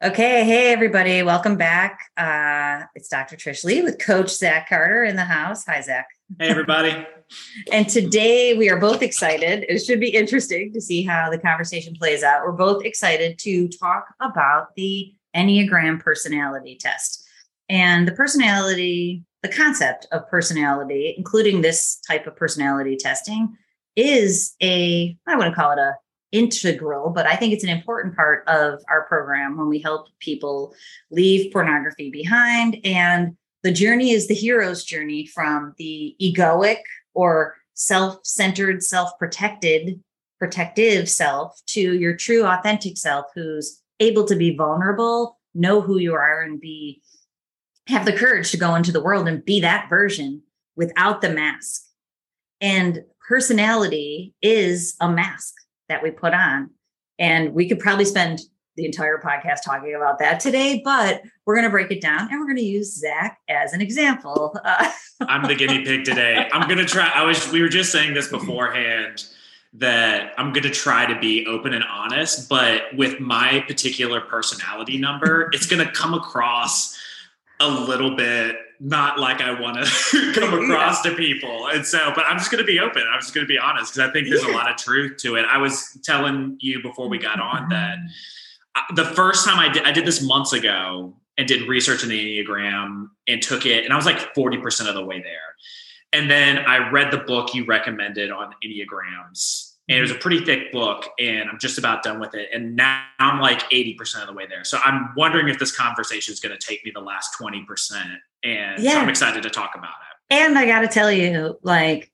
Okay, hey everybody, welcome back. Uh, it's Dr. Trish Lee with Coach Zach Carter in the house. Hi, Zach. Hey everybody. and today we are both excited. It should be interesting to see how the conversation plays out. We're both excited to talk about the Enneagram personality test and the personality, the concept of personality, including this type of personality testing, is a I want to call it a integral, but I think it's an important part of our program when we help people leave pornography behind. And the journey is the hero's journey from the egoic or self centered, self protected, protective self to your true, authentic self who's able to be vulnerable, know who you are, and be have the courage to go into the world and be that version without the mask. And personality is a mask that we put on. And we could probably spend the entire podcast talking about that today, but we're going to break it down and we're going to use Zach as an example. Uh, I'm the guinea pig today. I'm going to try. I was, we were just saying this beforehand that I'm going to try to be open and honest, but with my particular personality number, it's going to come across a little bit not like I want to come across yeah. to people. And so, but I'm just going to be open. I'm just going to be honest because I think there's yeah. a lot of truth to it. I was telling you before we got on that mm-hmm. uh, the first time I did, I did this months ago and did research in the Enneagram and took it, and I was like 40% of the way there. And then I read the book you recommended on Enneagrams and it was a pretty thick book and i'm just about done with it. And now i'm like 80% of the way there. So i'm wondering if this conversation is going to take me the last 20% and yeah. so i'm excited to talk about it. And i got to tell you like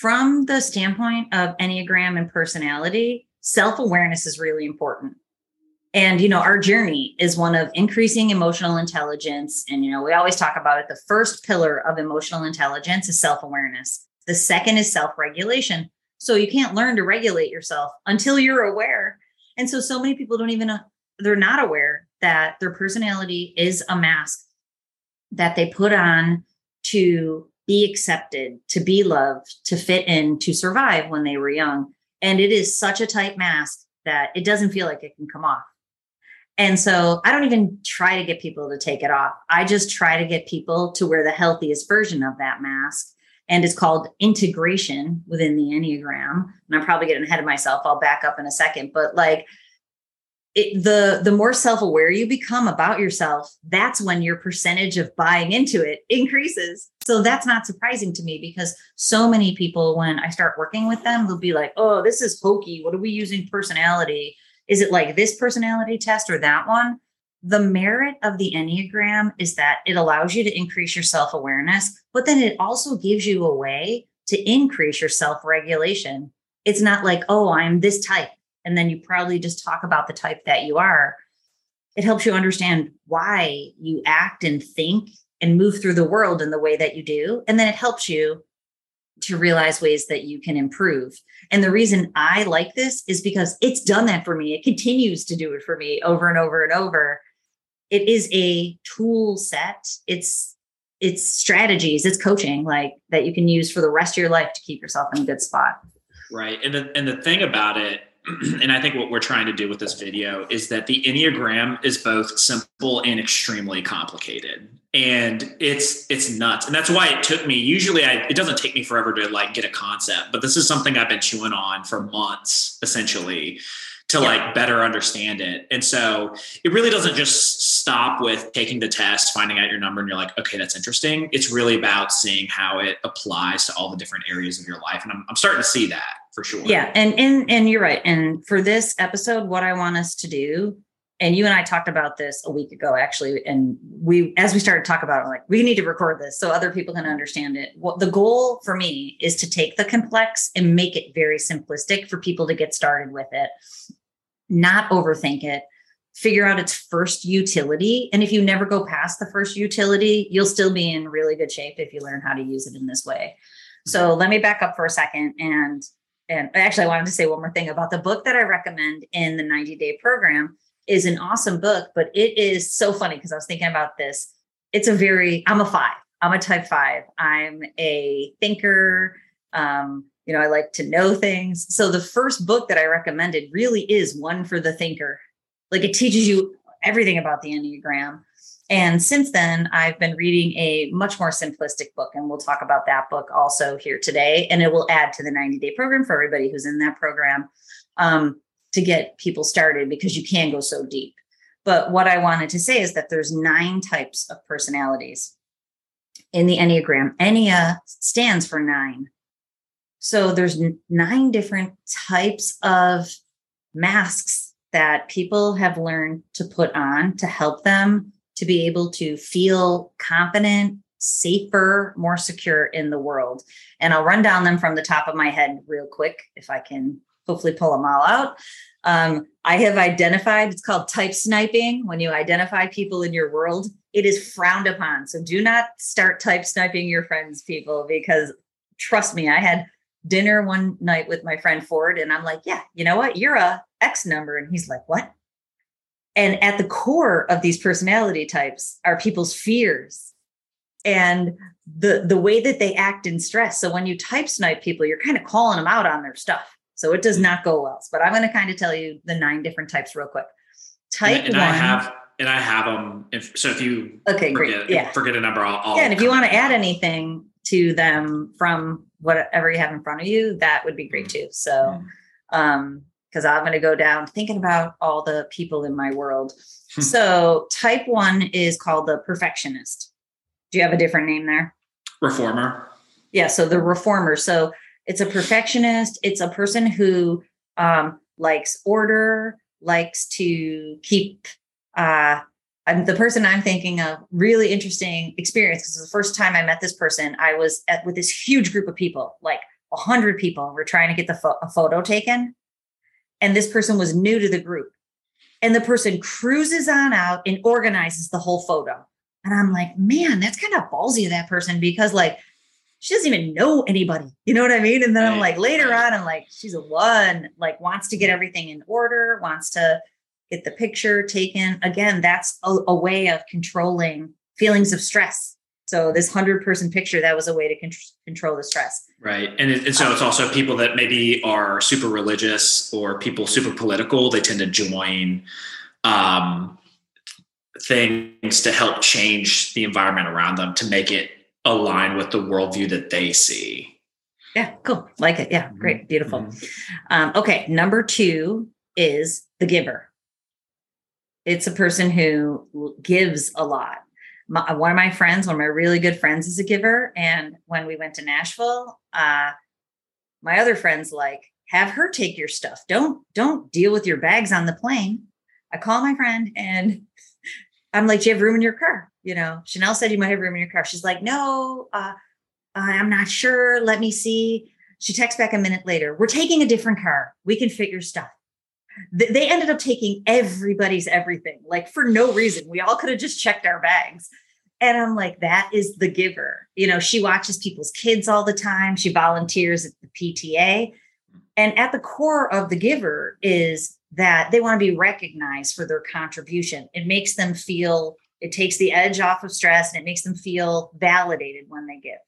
from the standpoint of enneagram and personality self-awareness is really important. And you know our journey is one of increasing emotional intelligence and you know we always talk about it. The first pillar of emotional intelligence is self-awareness. The second is self-regulation so you can't learn to regulate yourself until you're aware. And so, so many people don't even know, they're not aware that their personality is a mask that they put on to be accepted, to be loved, to fit in, to survive when they were young. And it is such a tight mask that it doesn't feel like it can come off. And so I don't even try to get people to take it off. I just try to get people to wear the healthiest version of that mask and it's called integration within the Enneagram. And I'm probably getting ahead of myself. I'll back up in a second, but like it, the the more self-aware you become about yourself, that's when your percentage of buying into it increases. So that's not surprising to me because so many people, when I start working with them, they'll be like, "Oh, this is hokey. What are we using personality? Is it like this personality test or that one?" The merit of the Enneagram is that it allows you to increase your self awareness, but then it also gives you a way to increase your self regulation. It's not like, oh, I'm this type. And then you probably just talk about the type that you are. It helps you understand why you act and think and move through the world in the way that you do. And then it helps you to realize ways that you can improve. And the reason I like this is because it's done that for me. It continues to do it for me over and over and over it is a tool set. It's it's strategies, it's coaching like that you can use for the rest of your life to keep yourself in a good spot. Right. And the and the thing about it and I think what we're trying to do with this video is that the Enneagram is both simple and extremely complicated. And it's it's nuts. And that's why it took me usually I, it doesn't take me forever to like get a concept, but this is something I've been chewing on for months essentially to yeah. like better understand it. And so it really doesn't just stop with taking the test, finding out your number, and you're like, okay, that's interesting. It's really about seeing how it applies to all the different areas of your life. And I'm, I'm starting to see that for sure. Yeah. And, and, and you're right. And for this episode, what I want us to do and you and I talked about this a week ago, actually. And we, as we started to talk about it, like, we need to record this so other people can understand it. What the goal for me is to take the complex and make it very simplistic for people to get started with it, not overthink it, figure out its first utility. And if you never go past the first utility, you'll still be in really good shape if you learn how to use it in this way. So mm-hmm. let me back up for a second and and actually I wanted to say one more thing about the book that I recommend in the 90 day program is an awesome book, but it is so funny because I was thinking about this. It's a very, I'm a five, I'm a type five. I'm a thinker. Um, you know, I like to know things. So the first book that I recommended really is one for the thinker. Like it teaches you everything about the Enneagram. And since then, I've been reading a much more simplistic book, and we'll talk about that book also here today. And it will add to the 90 day program for everybody who's in that program um, to get people started because you can go so deep. But what I wanted to say is that there's nine types of personalities in the Enneagram. Ennea stands for nine. So there's nine different types of masks that people have learned to put on to help them to be able to feel confident, safer, more secure in the world. And I'll run down them from the top of my head real quick if I can hopefully pull them all out. Um, I have identified, it's called type sniping. When you identify people in your world, it is frowned upon. So do not start type sniping your friends, people, because trust me, I had dinner one night with my friend Ford, and I'm like, yeah, you know what? You're a X number. And he's like, what? And at the core of these personality types are people's fears and the the way that they act in stress. So when you type snipe people, you're kind of calling them out on their stuff. So it does not go well. But I'm going to kind of tell you the nine different types real quick. Type and, and one. I have and I have them. If, so if you okay, forget, great, yeah, forget a number, I'll, I'll yeah. And if you want to add anything to them from whatever you have in front of you, that would be great too. So, mm-hmm. um, because I'm going to go down thinking about all the people in my world. Hmm. so, type one is called the perfectionist. Do you have a different name there? Reformer. Yeah. So, the reformer. So, it's a perfectionist, it's a person who um, likes order, likes to keep. Uh, I'm the person I'm thinking of. Really interesting experience because the first time I met this person, I was at with this huge group of people, like hundred people. We're trying to get the fo- a photo taken, and this person was new to the group. And the person cruises on out and organizes the whole photo. And I'm like, man, that's kind of ballsy of that person because, like, she doesn't even know anybody. You know what I mean? And then right. I'm like, later on, I'm like, she's a one, like, wants to get everything in order, wants to get the picture taken. Again, that's a, a way of controlling feelings of stress so this hundred person picture that was a way to con- control the stress. Right, and, it, and so it's also people that maybe are super religious or people super political. They tend to join um, things to help change the environment around them to make it align with the worldview that they see. Yeah, cool. Like it. Yeah, great, mm-hmm. beautiful. Mm-hmm. Um, okay, number two is the giver. It's a person who gives a lot my, one of my friends, one of my really good friends, is a giver. And when we went to Nashville, uh, my other friends like have her take your stuff. Don't don't deal with your bags on the plane. I call my friend and I'm like, do you have room in your car? You know, Chanel said you might have room in your car. She's like, no, uh, I'm not sure. Let me see. She texts back a minute later. We're taking a different car. We can fit your stuff they ended up taking everybody's everything, like for no reason. We all could have just checked our bags. And I'm like, that is the giver. You know, she watches people's kids all the time. She volunteers at the PTA. And at the core of the giver is that they want to be recognized for their contribution. It makes them feel, it takes the edge off of stress and it makes them feel validated when they give.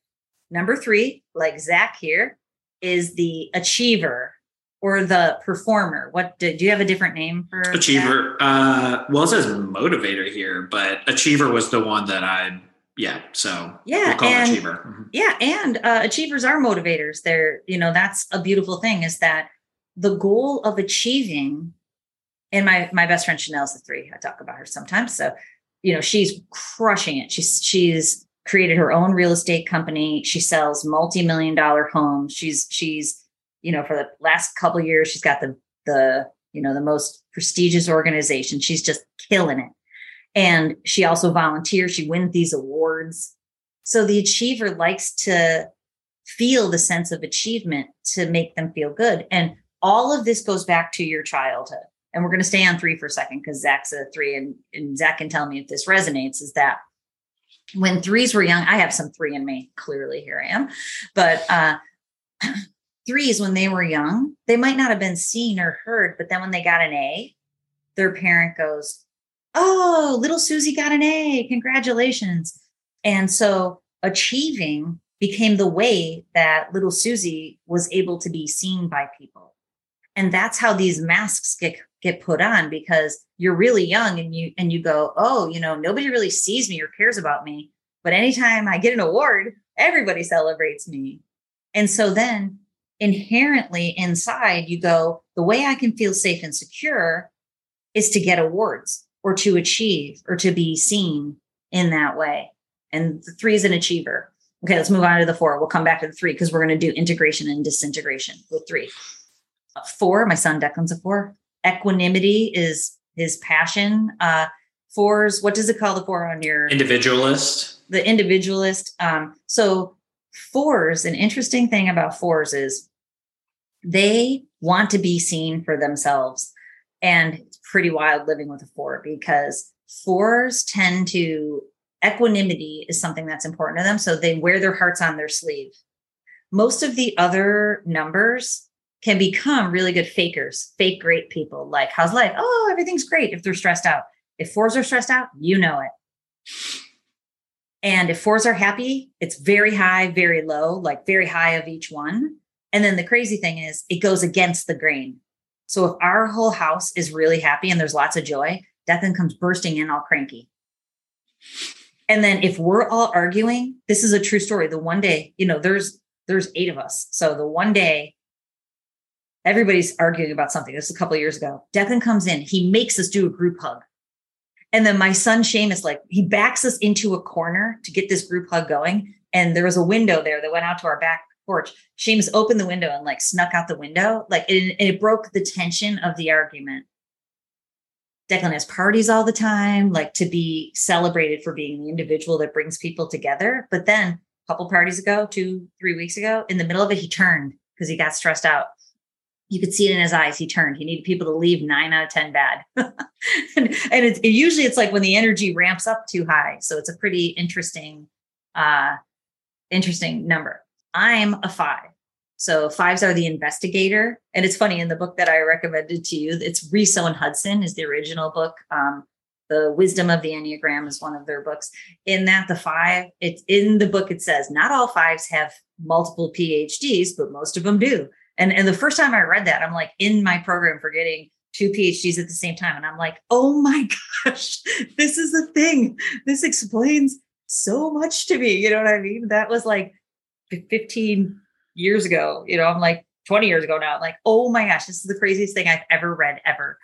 Number three, like Zach here, is the achiever or the performer? What do, do you have a different name for achiever? Uh, well, it says motivator here, but achiever was the one that I yeah. So yeah, we'll and, achiever. Mm-hmm. Yeah, and uh, achievers are motivators. They're you know that's a beautiful thing is that the goal of achieving. And my my best friend Chanel's the three. I talk about her sometimes. So you know she's crushing it. She's she's created her own real estate company. She sells multi million dollar homes. She's she's you know, for the last couple years, she's got the the you know the most prestigious organization. She's just killing it, and she also volunteers. She wins these awards. So the achiever likes to feel the sense of achievement to make them feel good, and all of this goes back to your childhood. And we're going to stay on three for a second because Zach's a three, and, and Zach can tell me if this resonates. Is that when threes were young, I have some three in me. Clearly, here I am, but uh, threes when they were young, they might not have been seen or heard, but then when they got an A, their parent goes, Oh, little Susie got an A. Congratulations. And so achieving became the way that little Susie was able to be seen by people. And that's how these masks get get put on because you're really young and you and you go, oh, you know, nobody really sees me or cares about me. But anytime I get an award, everybody celebrates me. And so then inherently inside you go, the way I can feel safe and secure is to get awards or to achieve or to be seen in that way. And the three is an achiever. Okay, let's move on to the four. We'll come back to the three because we're going to do integration and disintegration with three. Uh, four, my son Declan's a four. Equanimity is his passion. Uh, fours, what does it call the four on your individualist? The individualist. Um, so fours, an interesting thing about fours is they want to be seen for themselves. And it's pretty wild living with a four because fours tend to equanimity is something that's important to them. So they wear their hearts on their sleeve. Most of the other numbers can become really good fakers, fake great people. Like, how's life? Oh, everything's great if they're stressed out. If fours are stressed out, you know it. And if fours are happy, it's very high, very low, like very high of each one. And then the crazy thing is, it goes against the grain. So if our whole house is really happy and there's lots of joy, death then comes bursting in all cranky. And then if we're all arguing, this is a true story. The one day, you know, there's there's eight of us. So the one day everybody's arguing about something. This is a couple years ago. Declan comes in, he makes us do a group hug. And then my son Seamus, like, he backs us into a corner to get this group hug going. And there was a window there that went out to our back porch. Seamus opened the window and like snuck out the window. Like, it, it broke the tension of the argument. Declan has parties all the time, like to be celebrated for being the individual that brings people together. But then a couple parties ago, two, three weeks ago, in the middle of it, he turned because he got stressed out. You could see it in his eyes. He turned. He needed people to leave nine out of 10 bad. and, and it's it, usually it's like when the energy ramps up too high. So it's a pretty interesting, uh, interesting number. I'm a five. So fives are the investigator. And it's funny in the book that I recommended to you, it's Riso and Hudson is the original book. Um, the wisdom of the Enneagram is one of their books. In that, the five, it's in the book, it says not all fives have multiple PhDs, but most of them do. And, and the first time I read that, I'm like in my program for getting two PhDs at the same time. And I'm like, oh my gosh, this is the thing. This explains so much to me. You know what I mean? That was like 15 years ago. You know, I'm like 20 years ago now. I'm like, oh my gosh, this is the craziest thing I've ever read ever.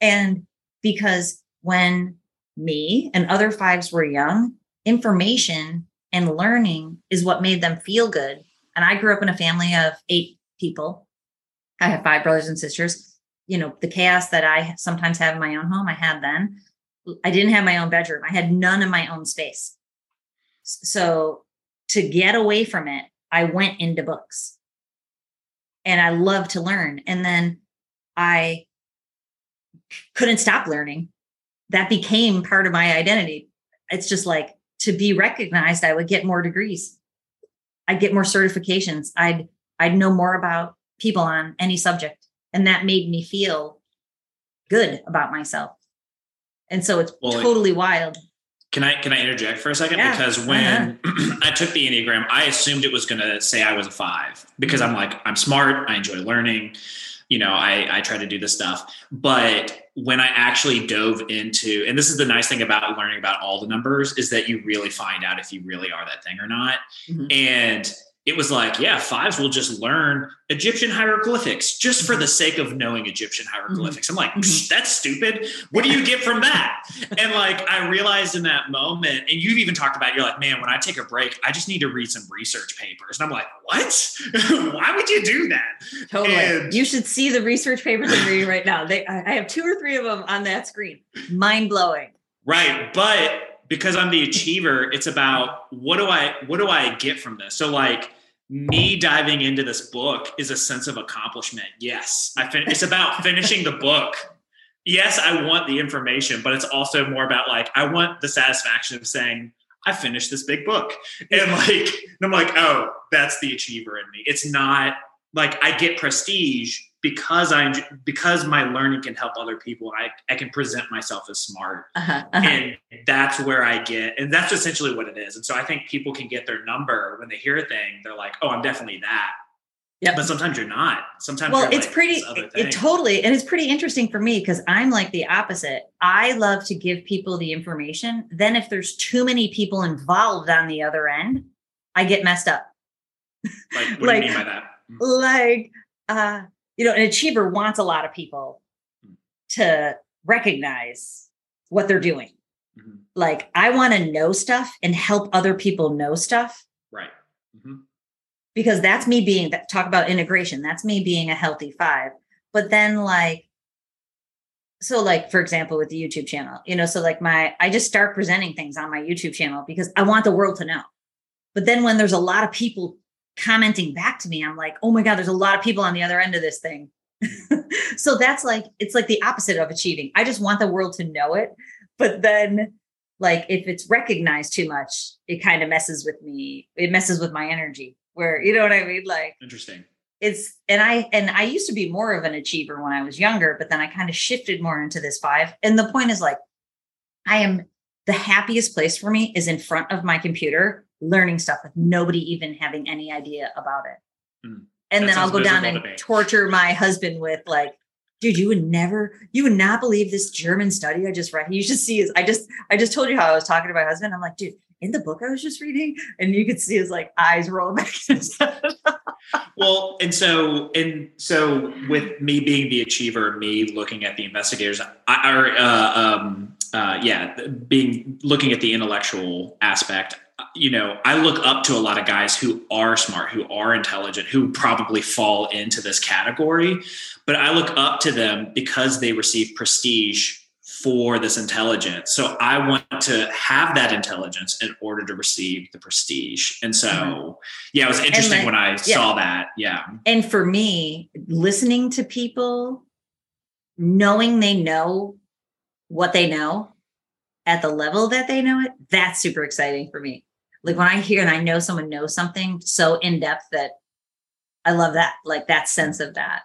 And because when me and other fives were young, information and learning is what made them feel good. And I grew up in a family of eight people. I have five brothers and sisters. You know, the chaos that I sometimes have in my own home, I had then. I didn't have my own bedroom. I had none of my own space. So to get away from it I went into books and I love to learn. And then I couldn't stop learning. That became part of my identity. It's just like to be recognized, I would get more degrees. I'd get more certifications. I'd I'd know more about people on any subject. And that made me feel good about myself. And so it's well, totally wild. Can I can I interject for a second? Yeah. Because when uh-huh. I took the Enneagram, I assumed it was going to say I was a five because. I'm like I'm smart, I enjoy learning, you know, I I try to do this stuff. But when I actually dove into, and this is the nice thing about learning about all the numbers is that you really find out if you really are that thing or not. Mm-hmm. And it was like, yeah, fives will just learn Egyptian hieroglyphics just for the sake of knowing Egyptian hieroglyphics. Mm-hmm. I'm like, mm-hmm. that's stupid. What do you get from that? and like, I realized in that moment, and you've even talked about, it, you're like, man, when I take a break, I just need to read some research papers. And I'm like, what? Why would you do that? Totally. And, you should see the research papers I'm reading right now. They, I have two or three of them on that screen. Mind blowing. Right. But because I'm the achiever, it's about what do I, what do I get from this? So like, me diving into this book is a sense of accomplishment. Yes, I fin- it's about finishing the book. Yes, I want the information, but it's also more about like I want the satisfaction of saying I finished this big book, and like and I'm like, oh, that's the achiever in me. It's not like I get prestige because I'm because my learning can help other people. I I can present myself as smart, uh-huh, uh-huh. and that's where I get, and that's essentially what it is. And so I think people can get their number when they hear a thing. They're like, oh, I'm definitely that. Yeah. But sometimes you're not. Sometimes well it's like, pretty it, it totally and it's pretty interesting for me because i'm like the opposite i love to give people the information then if there's too many people involved on the other end i get messed up like, what like- do you mean by that? like uh you know an achiever wants a lot of people to recognize what they're doing Mhm. like i want to know stuff and help other people know stuff Right. Mhm. because that's me being that talk about integration that's me being a healthy five but then like so like for example with the youtube channel you know so like my i just start presenting things on my youtube channel because i want the world to know but then when there's a lot of people commenting back to me i'm like oh my god there's a lot of people on the other end of this thing. So that's like it's like the opposite of achieving. I just want the world to know it but then like if it's recognized too much it kind of messes with me it messes with my energy where you know what i mean? Like Interesting. it's and i and i used to be more of an achiever when i was younger but then i kind of shifted more into this five and the point is like i am the happiest place for me is in front of my computer learning stuff with nobody even having any idea about it Mm. and That then i'll go down and to torture my husband with like dude you would never you would not believe this german study i just read you should see his i just i just told you how i was talking to my husband i'm like dude in the book i was just reading and you could see his like eyes roll back in his head. Well, and so and so with me being the achiever, me looking at the investigators, I, or uh, um, uh, yeah, being looking at the intellectual aspect. You know, I look up to a lot of guys who are smart, who are intelligent, who probably fall into this category. But I look up to them because they receive prestige for this intelligence. So I want to have that intelligence in order to receive the prestige. And so, Mhm. yeah, it was interesting like- when I saw that. Yeah. And for me, listening to people, knowing they know what they know at the level that they know it, that's super exciting for me. Like when I hear and I know someone knows something so in depth that I love that, like that sense of that.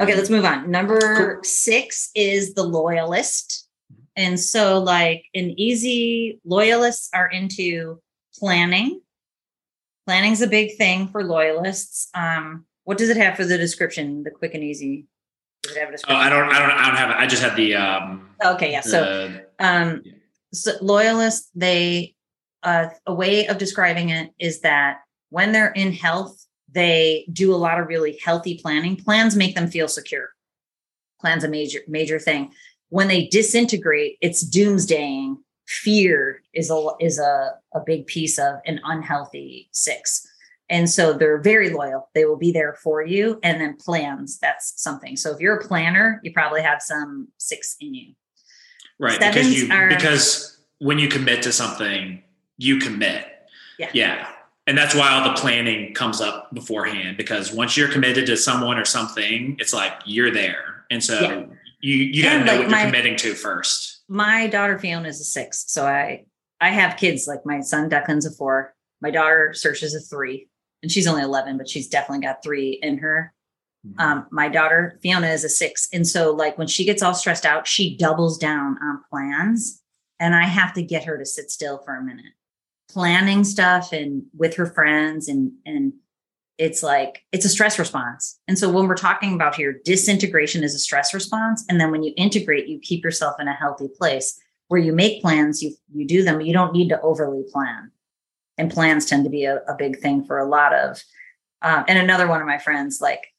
Okay, let's move on. Number six is the loyalist. And so, like, an easy loyalists are into planning. Planning's a big thing for loyalists. Um, what does it have for the description? The quick and easy. Does it have a Oh. I don't, I don't, I don't have it. I just had the, um, okay, yeah. So um Yeah. so loyalists they uh a way of describing it is that when they're in health they do a lot of really healthy planning. Plans make them feel secure. Plans a major major thing. When they disintegrate it's doomsdaying. Fear is a is a, a big piece of an unhealthy six. And so they're very loyal. They will be there for you and then plans that's something. So if you're a planner you probably have some six in you. Right. Because you, are- because when you commit to something, you commit. Yeah. Yeah. And that's why all the planning comes up beforehand because once you're committed to someone or something, it's like you're there. And so Yeah. you, you got to And, know like, what you're my- committing to first. my daughter Fiona is a six. So I I have kids like my son Declan's a four. My daughter Saoirse's a three, and she's only 11, but she's definitely got three in her. Um, my daughter Fiona is a six. And so like when she gets all stressed out, she doubles down on plans. And I have to get her to sit still for a minute. Planning stuff and with her friends and and it's like it's a stress response. And so when we're talking about here, disintegration is a stress response. And then when you integrate, you keep yourself in a healthy place where you make plans, you you do them, you don't need to overly plan. And plans tend to be a, a big thing for a lot of um, and another one of my friends, like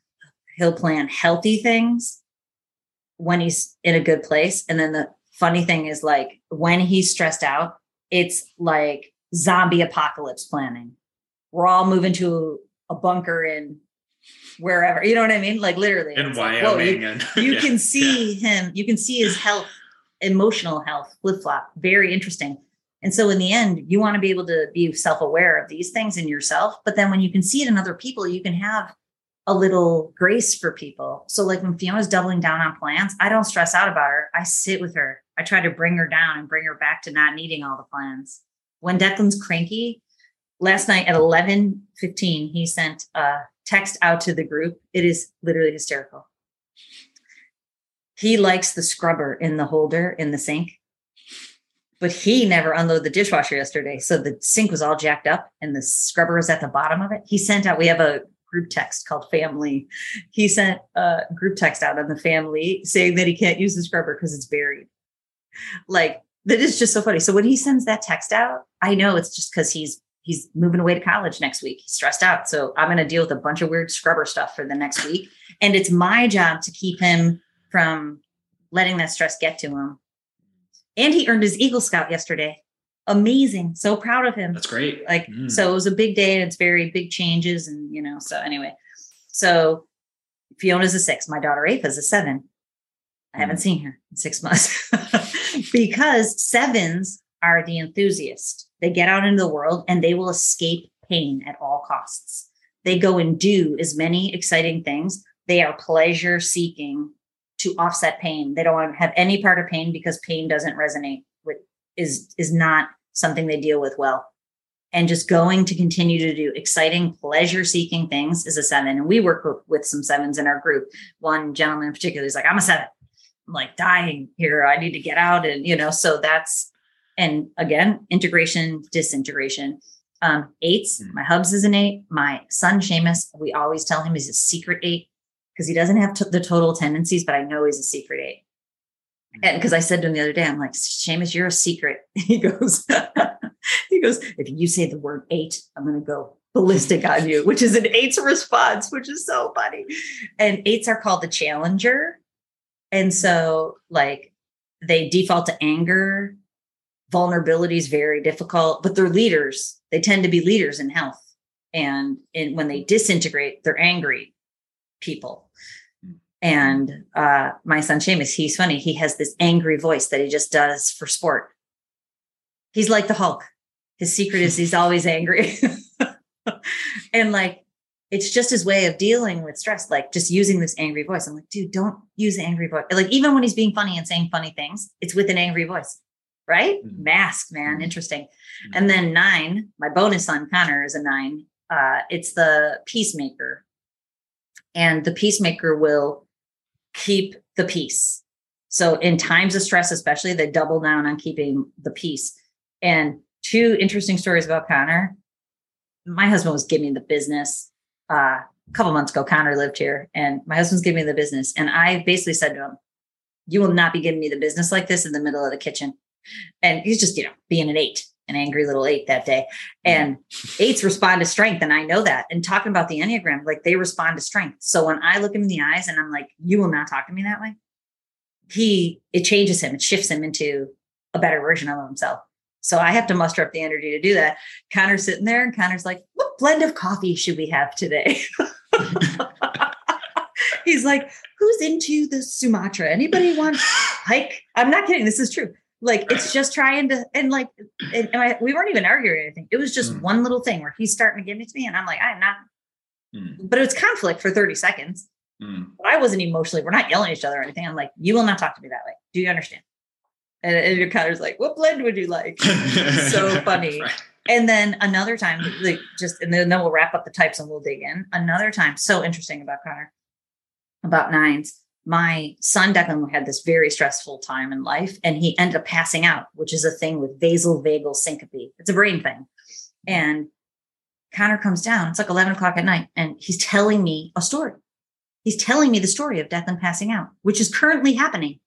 he'll plan healthy things when he's in a good place. And then the funny thing is like when he's stressed out, it's like zombie apocalypse planning. We're all moving to a bunker in wherever, you know what I mean? Like literally. in it's like, whoa, Wyoming. you, and you yeah, can see him, you can see his health, emotional health flip flop. Very interesting. And so in the end, you want to be able to be self-aware of these things in yourself. But then when you can see it in other people, you can have a little grace for people. So like when Fiona's doubling down on plans, I don't stress out about her. I sit with her. I try to bring her down and bring her back to not needing all the plans. When Declan's cranky, last night at 11 15, he sent a text out to the group. It is literally hysterical. He likes the scrubber in the holder in the sink, but he never unloaded the dishwasher yesterday. So the sink was all jacked up and the scrubber was at the bottom of it. He sent out, we have a group text called family. He sent a group text out on the family saying that he can't use the scrubber because it's buried. Like that is just so funny. So when he sends that text out, I know it's just because he's he's moving away to college next week. He's stressed out. So I'm going to deal with a bunch of weird scrubber stuff for the next week. And it's my job to keep him from letting that stress get to him. And he earned his Eagle Scout yesterday. Amazing. So proud of him. That's great. Like, mm. so it was a big day and it's very big changes. And, you know, so anyway, so Fiona's a six. My daughter Ava's a seven. I haven't mm. seen her in six months because sevens are the enthusiast. They get out into the world and they will escape pain at all costs. They go and do as many exciting things. They are pleasure seeking to offset pain. They don't want to have any part of pain because pain doesn't resonate with is is not something they deal with well. And just going to continue to do exciting pleasure seeking things is a seven. And we work with, with some sevens in our group. One gentleman in particular is like, I'm a seven. Like dying here. I need to get out. And, you know, so that's, and again, integration, disintegration. Um, eights, hmm. my hubs is an eight. My son, Seamus, we always tell him he's a secret eight because he doesn't have t- the total tendencies, but I know he's a secret eight. And because I said to him the other day, I'm like, Seamus, you're a secret. He goes, he goes, if you say the word eight, I'm going to go ballistic on you, which is an eight's response, which is so funny. And eights are called the challenger. And so, like, they default to anger. Vulnerability is very difficult, but they're leaders. They tend to be leaders in health. And when they disintegrate, they're angry people. And uh, my son Seamus, he's funny. He has this angry voice that he just does for sport. He's like the Hulk. His secret is he's always angry. and like it's just his way of dealing with stress, like just using this angry voice. I'm like, dude, don't use an angry voice. Like even when he's being funny and saying funny things, it's with an angry voice, right? Mm-hmm. Mask, man, mm-hmm. interesting. Mm-hmm. And then nine, my bonus son Connor is a nine. Uh, it's the peacemaker and the peacemaker will keep the peace. So in times of stress, especially, they double down on keeping the peace. And two interesting stories about Connor. My husband was giving me the business uh, a couple months ago. Connor lived here, and my husband's giving me the business. And I basically said to him, "You will not be giving me the business like this in the middle of the kitchen." And he's just, you know, being an eight an angry little eight that day. And eights respond to strength. And I know that. And talking about the Enneagram, like they respond to strength. So when I look him in the eyes and I'm like, you will not talk to me that way, he, it changes him, it shifts him into a better version of himself. So I have to muster up the energy to do that. Connor's sitting there and Connor's like, what blend of coffee should we have today? He's like, who's into the Sumatra? Anybody want hike? I'm not kidding. This is true. Like it's just trying to, and like, and, I, we weren't even arguing anything. It was just mm. one little thing where he's starting to give it to me, and I'm like, I'm not. Mm. But it was conflict for 30 seconds. Mm. But I wasn't emotionally. We're not yelling at each other or anything. I'm like, you will not talk to me that way. Do you understand? And, and your Connor's like, what blend would you like? so funny. Right. And then another time, like just, and then, then we'll wrap up the types and we'll dig in. Another time, so interesting about Connor, about nines my son Declan had this very stressful time in life and he ended up passing out, which is a thing with vasovagal syncope. It's a brain thing. And Connor comes down, it's like 11 o'clock at night, and he's telling me a story. He's telling me the story of Declan passing out, which is currently happening.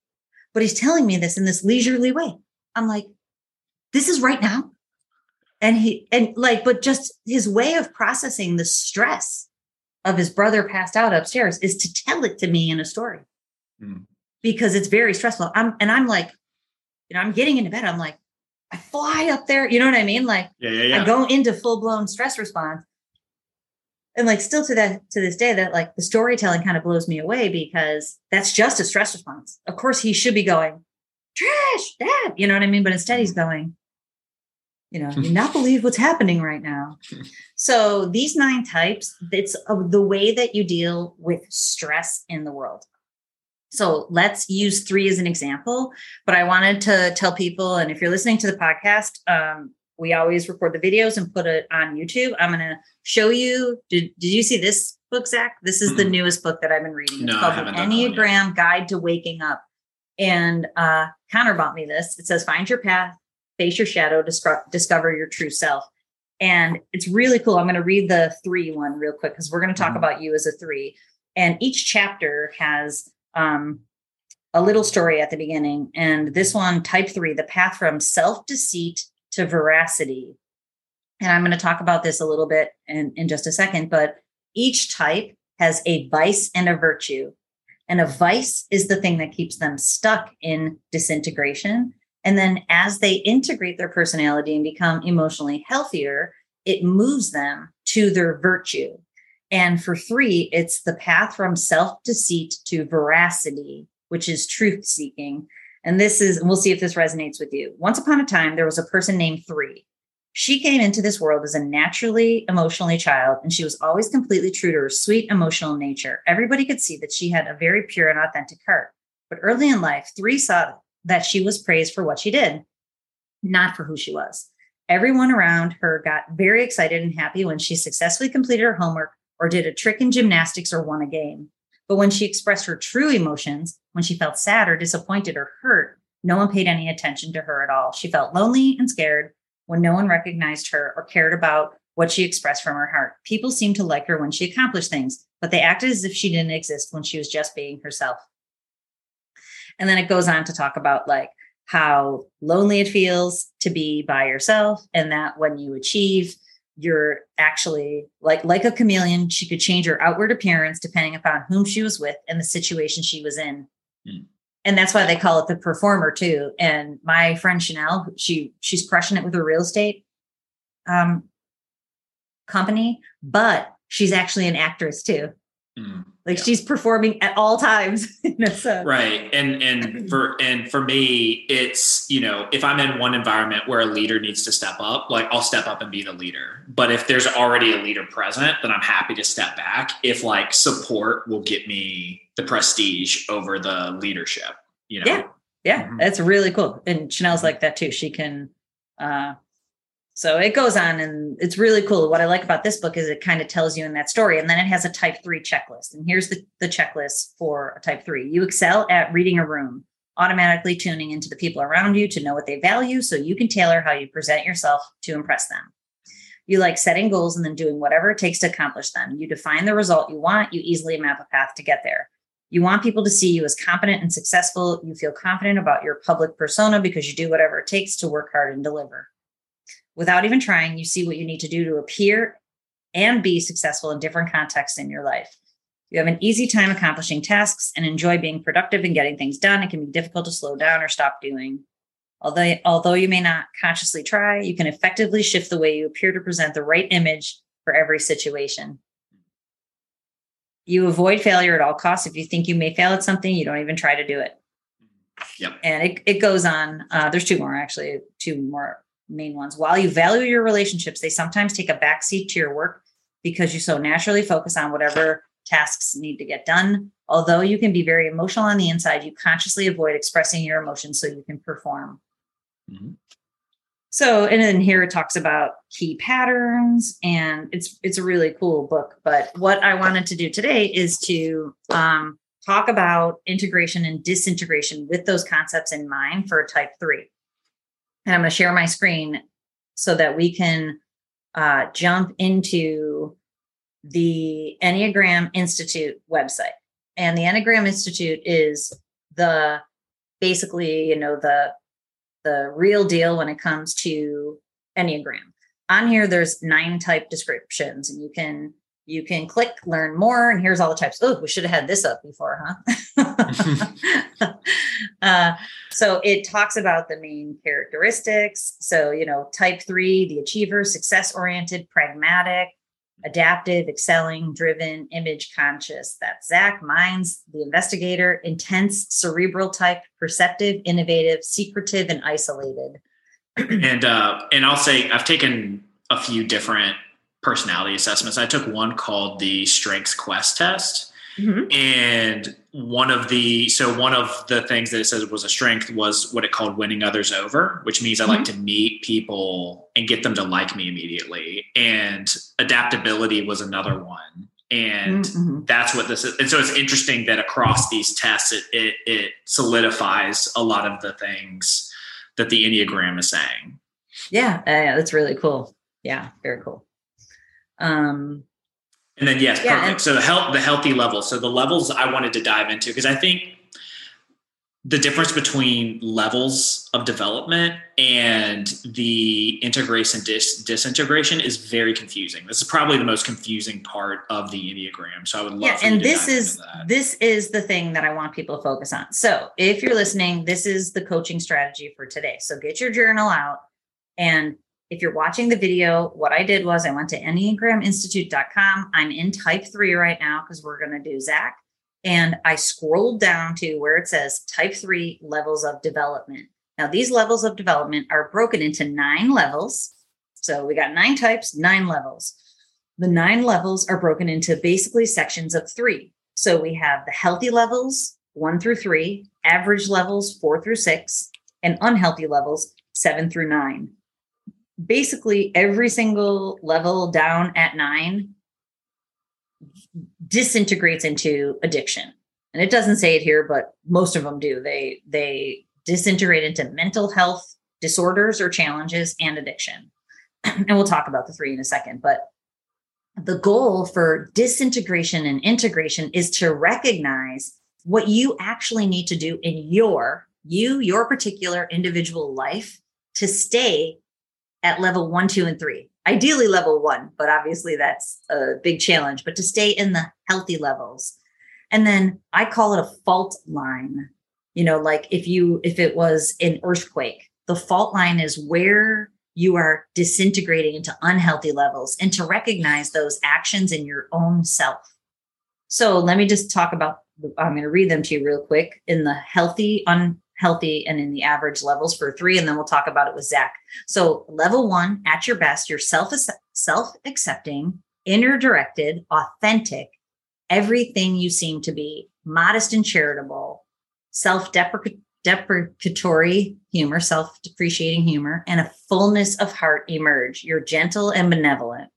But he's telling me this in this leisurely way. I'm like, this is right now. And he, and like, but just his way of processing the stress of his brother passed out upstairs is to tell it to me in a story mm. because it's very stressful. I'm and I'm like, you know, I'm getting into bed. I'm like, I fly up there. You know what I mean? Like, yeah, yeah, yeah. I go into full blown stress response. And like still to that to this day, that like the storytelling kind of blows me away because that's just a stress response. Of course, he should be going, trash, dad. You know what I mean? But instead he's going, you know, you not believe what's happening right now. So these nine types, it's the way that you deal with stress in the world. So let's use three as an example. But I wanted to tell people, and if you're listening to the podcast, um, we always record the videos and put it on YouTube. I'm going to show you. Did, did you see this book, Zach? This is mm-hmm. the newest book that I've been reading. It's no, called The Enneagram Guide to Waking Up. And uh, Connor bought me this. It says, Find your path, face your shadow, discover your true self. And it's really cool. I'm going to read the three one real quick because we're going to talk Mhm. about you as a three. And each chapter has um, a little story at the beginning. And this one, type three, the path from self deceit to veracity. And I'm going to talk about this a little bit in, in just a second, but each type has a vice and a virtue. And a vice is the thing that keeps them stuck in disintegration. And then as they integrate their personality and become emotionally healthier, it moves them to their virtue. And for three, it's the path from self deceit to veracity, which is truth seeking. And this is, and we'll see if this resonates with you. Once upon a time, there was a person named Three. She came into this world as a naturally emotionally child, and she was always completely true to her sweet emotional nature. Everybody could see that she had a very pure and authentic heart. But early in life, Three saw that she was praised for what she did, not for who she was. Everyone around her got very excited and happy when she successfully completed her homework or did a trick in gymnastics or won a game. But when she expressed her true emotions, when she felt sad or disappointed or hurt, no one paid any attention to her at all. She felt lonely and scared when no one recognized her or cared about what she expressed from her heart. People seemed to like her when she accomplished things, but they acted as if she didn't exist when she was just being herself. And then it goes on to talk about like how lonely it feels to be by yourself and that when you achieve you're actually like like a chameleon she could change her outward appearance depending upon whom she was with and the situation she was in Mm. and that's why they call it the performer too and my friend chanel she she's crushing it with her real estate um company but she's actually an actress too Mm. Like Yeah. she's performing at all times you know, so right and and for and for me it's you know if i'm in one environment where a leader needs to step up like i'll step up and be the leader but if there's already a leader present then i'm happy to step back if like support will get me the prestige over the leadership you know Yeah. Yeah, Mhm. that's really cool. And Chanel's like that too. She can uh so it goes on and it's really cool. What I like about this book is it kind of tells you in that story. And then it has a type three checklist. And here's the, the checklist for a type three. You excel at reading a room, automatically tuning into the people around you to know what they value so you can tailor how you present yourself to impress them. You like setting goals and then doing whatever it takes to accomplish them. You define the result you want, you easily map a path to get there. You want people to see you as competent and successful. You feel confident about your public persona because you do whatever it takes to work hard and deliver. Without even trying, you see what you need to do to appear and be successful in different contexts in your life. You have an easy time accomplishing tasks and enjoy being productive and getting things done. It can be difficult to slow down or stop doing. Although, although you may not consciously try, you can effectively shift the way you appear to present the right image for every situation. You avoid failure at all costs. If you think you may fail at something, you don't even try to do it. Yep. And it, it goes on. Uh, there's two more, actually, two more main ones. While you value your relationships, they sometimes take a backseat to your work because you so naturally focus on whatever tasks need to get done. Although you can be very emotional on the inside, you consciously avoid expressing your emotions so you can perform. Mhm. So, and then here it talks about key patterns, and it's it's a really cool book. But what I wanted to do today is to um, talk about integration and disintegration with those concepts in mind for type three. And I'm going to share my screen so that we can uh, jump into the Enneagram Institute website. And the Enneagram Institute is the basically, you know, the the real deal when it comes to Enneagram. On here, there's nine type descriptions, and you can you can click learn more, and here's all the types. Oh, we should have had this up before, huh? uh, so it talks about the main characteristics. So you know, type three, the achiever, success oriented, pragmatic, adaptive, excelling, driven, image conscious. That's Zach. minds the investigator, intense, cerebral type, perceptive, innovative, secretive, and isolated. and uh, and I'll say I've taken a few different personality assessments. I took one called the Strengths Quest test, and one of the so one of the things that it says was a strength was what it called winning others over, which means I like to meet people and get them to like me immediately. And adaptability was another one, and Mhm. that's what this is. And so it's interesting that across these tests, it, it, it solidifies a lot of the things that the Enneagram is saying. Yeah, uh, yeah, that's really cool. Yeah, very cool. Um, and then yes, Yeah, perfect. and- so the health, the healthy levels. So the levels I wanted to dive into because I think the difference between levels of development and the integration dis- disintegration is very confusing. This is probably the most confusing part of the enneagram. So I would love. yeah and this is this is the thing that i want people to focus on so if you're listening this is the coaching strategy for today so get your journal out and if you're watching the video what i did was i went to enneagraminstitute.com i'm in type 3 right now because we're going to do zach. And i scrolled down to where it says type 3 levels of development. Now these levels of development are broken into nine levels. So we got nine types nine levels. The nine levels are broken into basically sections of three. So we have the healthy levels, one through three, average levels, four through six, and unhealthy levels, seven through nine. Basically, every single level down at nine disintegrates into addiction. And it doesn't say it here, but most of them do. They they disintegrate into mental health disorders or challenges and addiction. and we'll talk about the three in a second, but the goal for disintegration and integration is to recognize what you actually need to do in your you your particular individual life to stay at level 1 2 and 3 ideally level 1 but obviously that's a big challenge but to stay in the healthy levels. And then i call it a fault line. You know like if you if it was an earthquake the fault line is where you are disintegrating into unhealthy levels and to recognize those actions in your own self. So let me just talk about, I'm going to read them to you real quick. In the healthy, unhealthy, and in the average levels for three, and then we'll talk about it with Zach. So level one, at your best, you're self self accepting, inner directed, authentic, everything you seem to be, modest and charitable, self deprecatory humor, self depreciating humor, and a fullness of heart emerge. You're gentle and benevolent.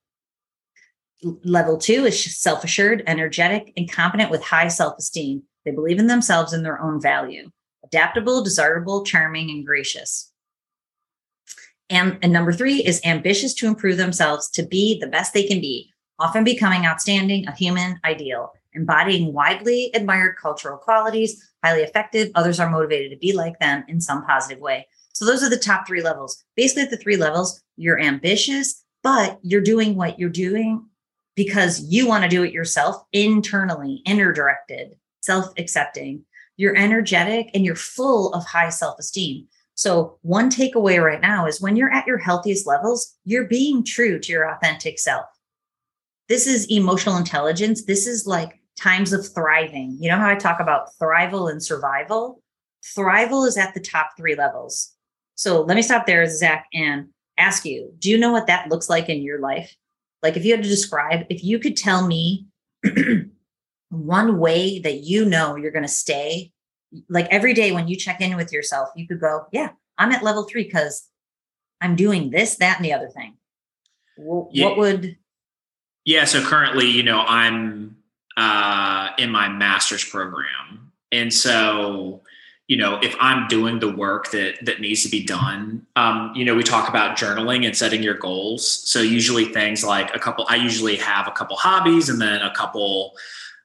Level two is self assured, energetic, and competent with high self esteem. They believe in themselves and their own value. Adaptable, desirable, charming, and gracious. And, and number three is ambitious to improve themselves to be the best they can be, often becoming outstanding, a human ideal, embodying widely admired cultural qualities, highly effective. Others are motivated to be like them in some positive way. So those are the top three levels. Basically, at the three levels, you're ambitious, but you're doing what you're doing because you want to do it yourself internally, inner directed, self accepting. You're energetic and you're full of high self esteem. So, one takeaway right now is when you're at your healthiest levels, you're being true to your authentic self. This is emotional intelligence. This is like times of thriving. You know how I talk about thrival and survival? Thrival is at the top three levels. So let me stop there, Zach, and ask you do you know what that looks like in your life? Like, if you had to describe, if you could tell me one way that you know you're going to stay, like every day when you check in with yourself, you could go, Yeah, I'm at level three because I'm doing this, that, and the other thing. Wh- Yeah. What would, Yeah, so currently, you know, I'm uh, in my master's program, and so you know, if I'm doing the work that that needs to be done, um, you know, we talk about journaling and setting your goals. So usually things like a couple. I usually have a couple hobbies, and then a couple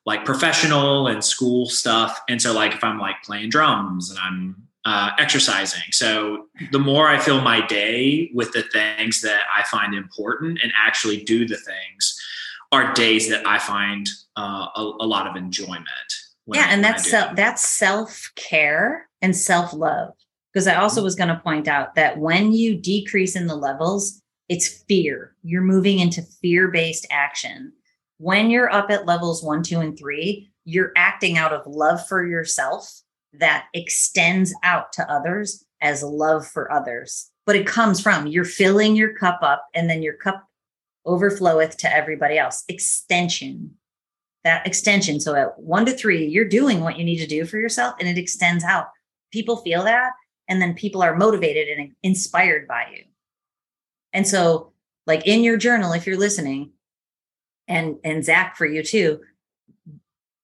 like professional and school stuff. And so, like, if I'm like playing drums and I'm uh, exercising. So the more I fill my day with the things that I find important and actually do the things, are days that I find uh, a, a lot of enjoyment. yeah and that's self, that's self care and self-love because i Mm-hmm. also was going to point out that when you decrease in the levels it's fear you're moving into fear-based action when you're up at levels one two and three you're acting out of love for yourself that extends out to others as love for others but it comes from you're filling your cup up and then your cup overfloweth to everybody else extension that extension. So at one to three, you're doing what you need to do for yourself and it extends out. People feel that. And then people are motivated and inspired by you. And so, like in your journal, if you're listening, and and Zach for you too,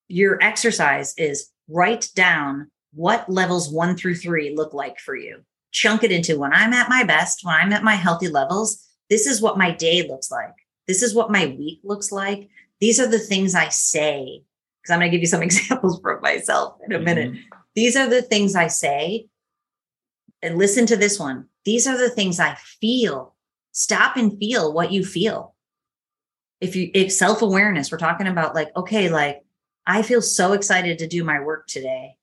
your exercise is write down what levels one through three look like for you. Chunk it into when I'm at my best, when I'm at my healthy levels, this is what my day looks like. This is what my week looks like. These are the things I say. Because I'm going to give you some examples from myself in a minute. Mm-hmm. These are the things I say. And listen to this one. These are the things I feel. Stop and feel what you feel. If you, if self awareness, we're talking about like, okay, like I feel so excited to do my work today.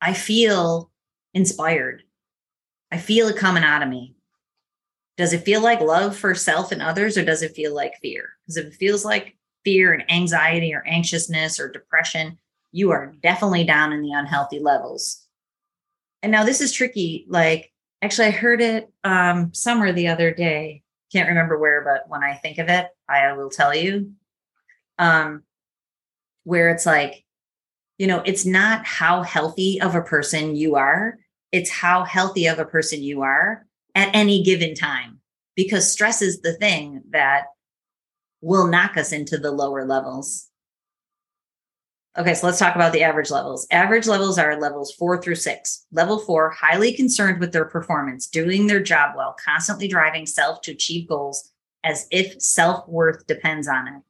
I feel inspired. I feel it coming out of me. Does it feel like love for self and others, or does it feel like fear? Because if it feels like fear and anxiety or anxiousness or depression, you are definitely down in the unhealthy levels. And now this is tricky. Like, actually, I heard it um, somewhere the other day. Can't remember where, but when I think of it, I will tell you. Um, where it's like, you know, it's not how healthy of a person you are, it's how healthy of a person you are at any given time. Because stress is the thing that will knock us into the lower levels. Okay, so let's talk about the average levels. Average levels are levels four through six. Level four, highly concerned with their performance, doing their job well, constantly driving self to achieve goals as if self worth depends on it.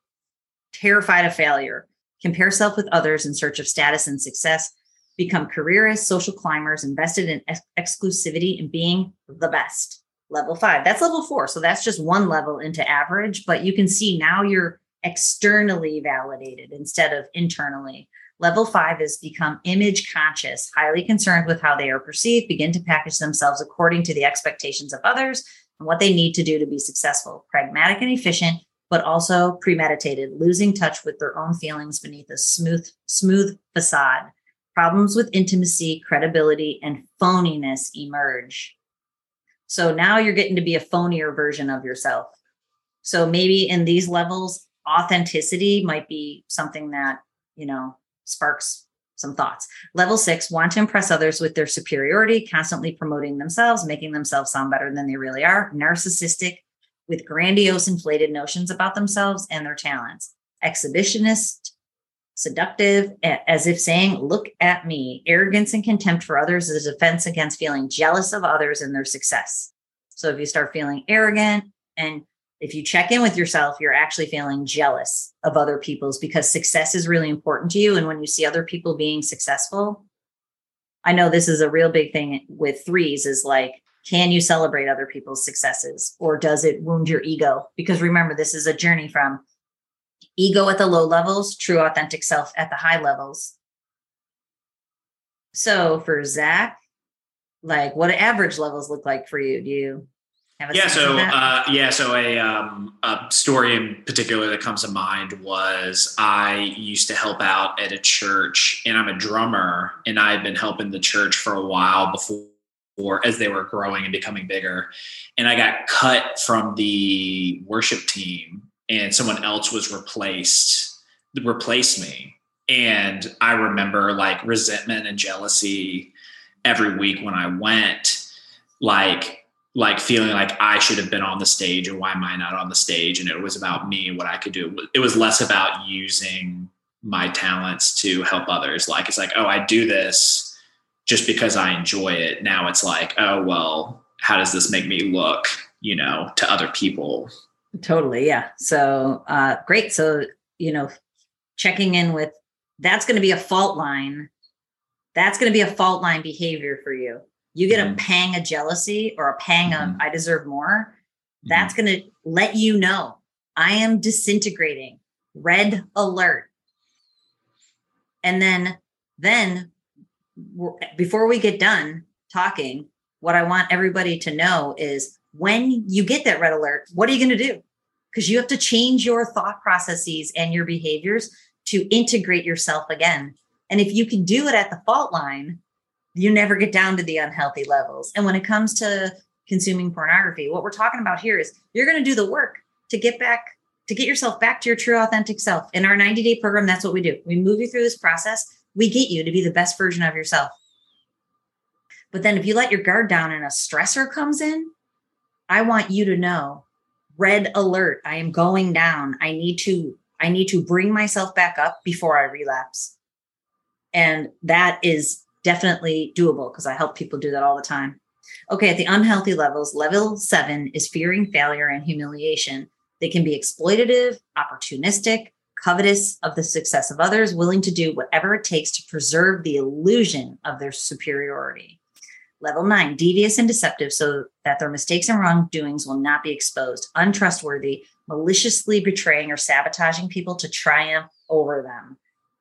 Terrified of failure, compare self with others in search of status and success, become careerists, social climbers, invested in ex- exclusivity and being the best. Level five, that's level four. So that's just one level into average, but you can see now you're externally validated instead of internally. Level five is become image conscious, highly concerned with how they are perceived, begin to package themselves according to the expectations of others and what they need to do to be successful, pragmatic and efficient, but also premeditated, losing touch with their own feelings beneath a smooth, smooth facade. Problems with intimacy, credibility, and phoniness emerge. So now you're getting to be a phonier version of yourself. So maybe in these levels, authenticity might be something that, you know, sparks some thoughts. Level six, want to impress others with their superiority, constantly promoting themselves, making themselves sound better than they really are. Narcissistic, with grandiose, inflated notions about themselves and their talents. Exhibitionist, seductive, as if saying, Look at me. Arrogance and contempt for others is a defense against feeling jealous of others and their success. So if you start feeling arrogant and if you check in with yourself, you're actually feeling jealous of other people's because success is really important to you. And when you see other people being successful, I know this is a real big thing with threes is like can you celebrate other people's successes or does it wound your ego? Because remember, this is a journey from ego at the low levels, true authentic self at the high levels. So for Zach, like what do average levels look like for you? Do you yeah so uh, yeah so a, um, a story in particular that comes to mind was i used to help out at a church and i'm a drummer and i had been helping the church for a while before or as they were growing and becoming bigger. And I got cut from the worship team and someone else was replaced, replaced me. And I remember like resentment and jealousy every week when I went, like, like feeling like I should have been on the stage or why am I not on the stage? And it was about me and what I could do. It was less about using my talents to help others. Like, it's like, oh, I do this just because I enjoy it. Now it's like, oh, well, how does this make me look, you know, to other people? Totally. Yeah. So uh, great. So, you know, checking in with that's going to be a fault line. That's going to be a fault line behavior for you. You get mm-hmm. a pang of jealousy or a pang mm-hmm. of I deserve more. That's mm-hmm. going to let you know I am disintegrating. Red alert. And then then before we get done talking, what I want everybody to know is when you get that red alert, what are you going to do? Because you have to change your thought processes and your behaviors to integrate yourself again. And if you can do it at the fault line, you never get down to the unhealthy levels. And when it comes to consuming pornography, what we're talking about here is you're going to do the work to get back to get yourself back to your true authentic self. In our 90 day program, that's what we do. We move you through this process we get you to be the best version of yourself. But then if you let your guard down and a stressor comes in, I want you to know red alert, I am going down. I need to I need to bring myself back up before I relapse. And that is definitely doable because I help people do that all the time. Okay, at the unhealthy levels, level seven is fearing failure and humiliation. They can be exploitative, opportunistic, covetous of the success of others, willing to do whatever it takes to preserve the illusion of their superiority. Level nine, devious and deceptive so that their mistakes and wrongdoings will not be exposed, untrustworthy, maliciously betraying or sabotaging people to triumph over them,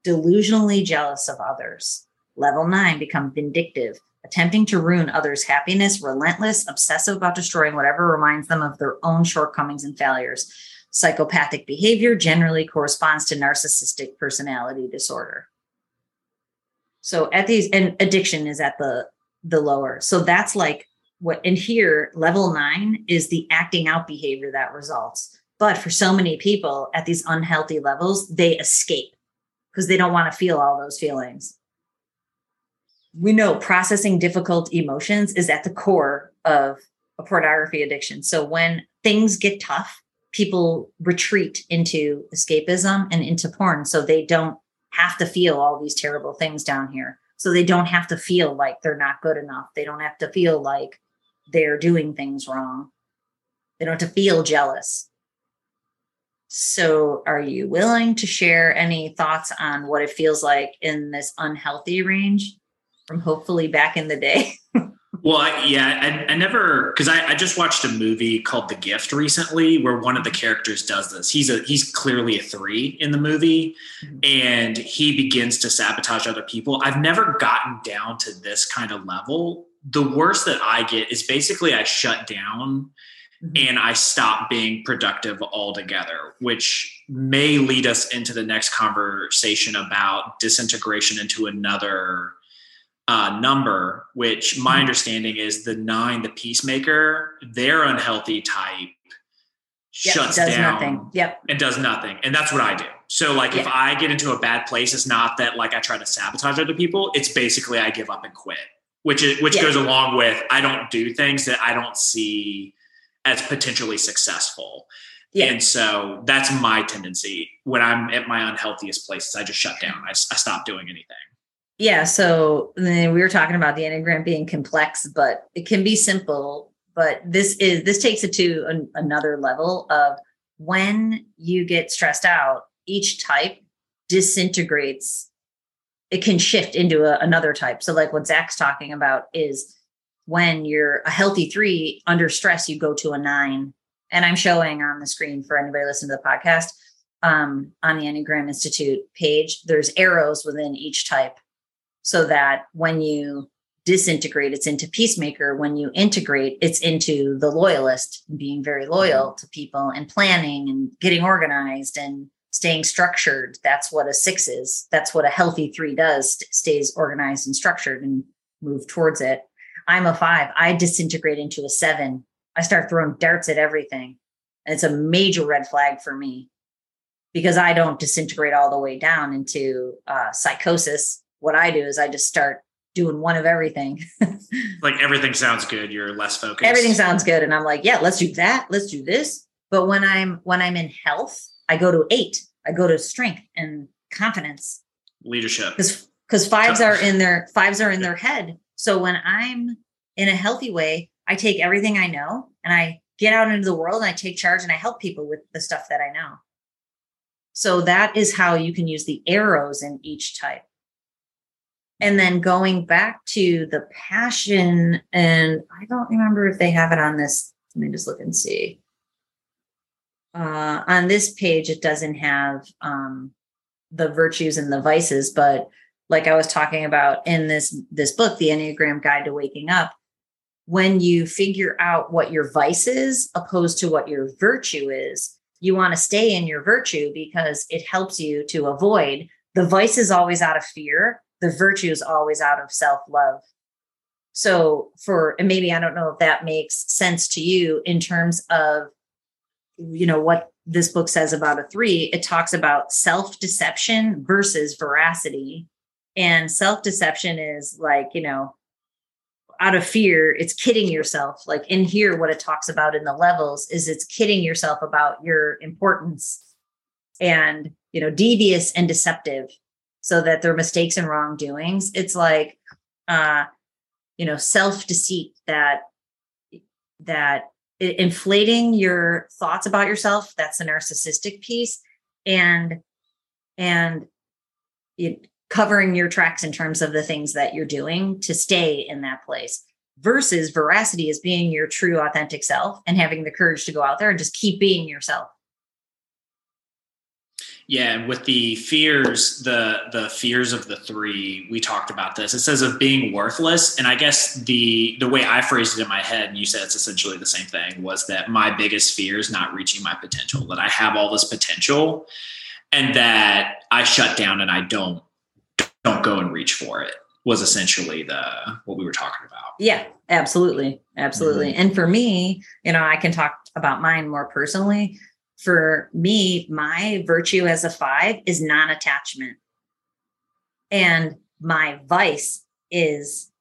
delusionally jealous of others. Level nine, become vindictive, attempting to ruin others' happiness, relentless, obsessive about destroying whatever reminds them of their own shortcomings and failures. Psychopathic behavior generally corresponds to narcissistic personality disorder. So at these and addiction is at the the lower. So that's like what in here level 9 is the acting out behavior that results. But for so many people at these unhealthy levels, they escape because they don't want to feel all those feelings we know processing difficult emotions is at the core of a pornography addiction. So when things get tough, people retreat into escapism and into porn so they don't have to feel all these terrible things down here. So they don't have to feel like they're not good enough. They don't have to feel like they're doing things wrong. They don't have to feel jealous. So, are you willing to share any thoughts on what it feels like in this unhealthy range? From hopefully back in the day. well, I, yeah, I, I never because I, I, just watched a movie called The Gift recently, where one of the characters does this. He's a he's clearly a three in the movie, mm-hmm. and he begins to sabotage other people. I've never gotten down to this kind of level. The worst that I get is basically I shut down mm-hmm. and I stop being productive altogether, which may lead us into the next conversation about disintegration into another uh, number, which my hmm. understanding is the nine, the peacemaker, their unhealthy type yep, shuts does down nothing. Yep. and does nothing. And that's what I do. So like if I get into a bad place, it's not that like I try to sabotage other people. It's basically I give up and quit, which is which goes along with I don't do things that I don't see as potentially successful. Yeah. And so that's my tendency when I'm at my unhealthiest places. I just shut down. I, I stop doing anything yeah so then we were talking about the enneagram being complex but it can be simple but this is this takes it to an, another level of when you get stressed out each type disintegrates. It can shift into a, another type. So like what zach's talking about is when you're a healthy three under stress you go to a nine. And i'm showing on the screen for anybody listening to the podcast um, on the enneagram institute page there's arrows within each type so that when you disintegrate, it's into peacemaker. When you integrate, it's into the loyalist, being very loyal mm-hmm. to people and planning and getting organized and staying structured. That's what a six is. That's what a healthy three does, stays organized and structured and move towards it. I'm a five. I disintegrate into a seven. I start throwing darts at everything. And it's a major red flag for me because I don't disintegrate all the way down into uh, psychosis what I do is I just start doing one of everything. like everything sounds good. You're less focused. Everything sounds good. And I'm like, yeah, let's do that. Let's do this. But when I'm when I'm in health, I go to eight. I go to strength and confidence. Leadership. Because because fives are in their fives are in their head. So when I'm in a healthy way, I take everything I know and I get out into the world and I take charge and I help people with the stuff that I know. So that is how you can use the arrows in each type and then going back to the passion and i don't remember if they have it on this let me just look and see. Uh, on this page it doesn't have um, the virtues and the vices but like i was talking about in this this book the enneagram guide to waking up when you figure out what your vice is opposed to what your virtue is you want to stay in your virtue because it helps you to avoid. The vice is always out of fear the virtue is always out of self love. So, for, and maybe I don't know if that makes sense to you in terms of, you know, what this book says about a three. It talks about self deception versus veracity. And self deception is like, you know, out of fear, it's kidding yourself. Like in here, what it talks about in the levels is it's kidding yourself about your importance and, you know, devious and deceptive so that their mistakes and wrongdoings. It's like uh, you know self deceit that that inflating your thoughts about yourself that's the narcissistic piece and and it, covering your tracks in terms of the things that you're doing to stay in that place versus veracity is being your true authentic self and having the courage to go out there and just keep being yourself yeah, and with the fears, the the fears of the three, we talked about this. It says of being worthless, and I guess the the way I phrased it in my head, and you said it's essentially the same thing, was that my biggest fear is not reaching my potential. That I have all this potential, and that I shut down and I don't don't go and reach for it. Was essentially the what we were talking about. Yeah, absolutely, absolutely. Mm-hmm. And for me, you know, I can talk about mine more personally for me, my virtue as a five is non attachment. And my vice is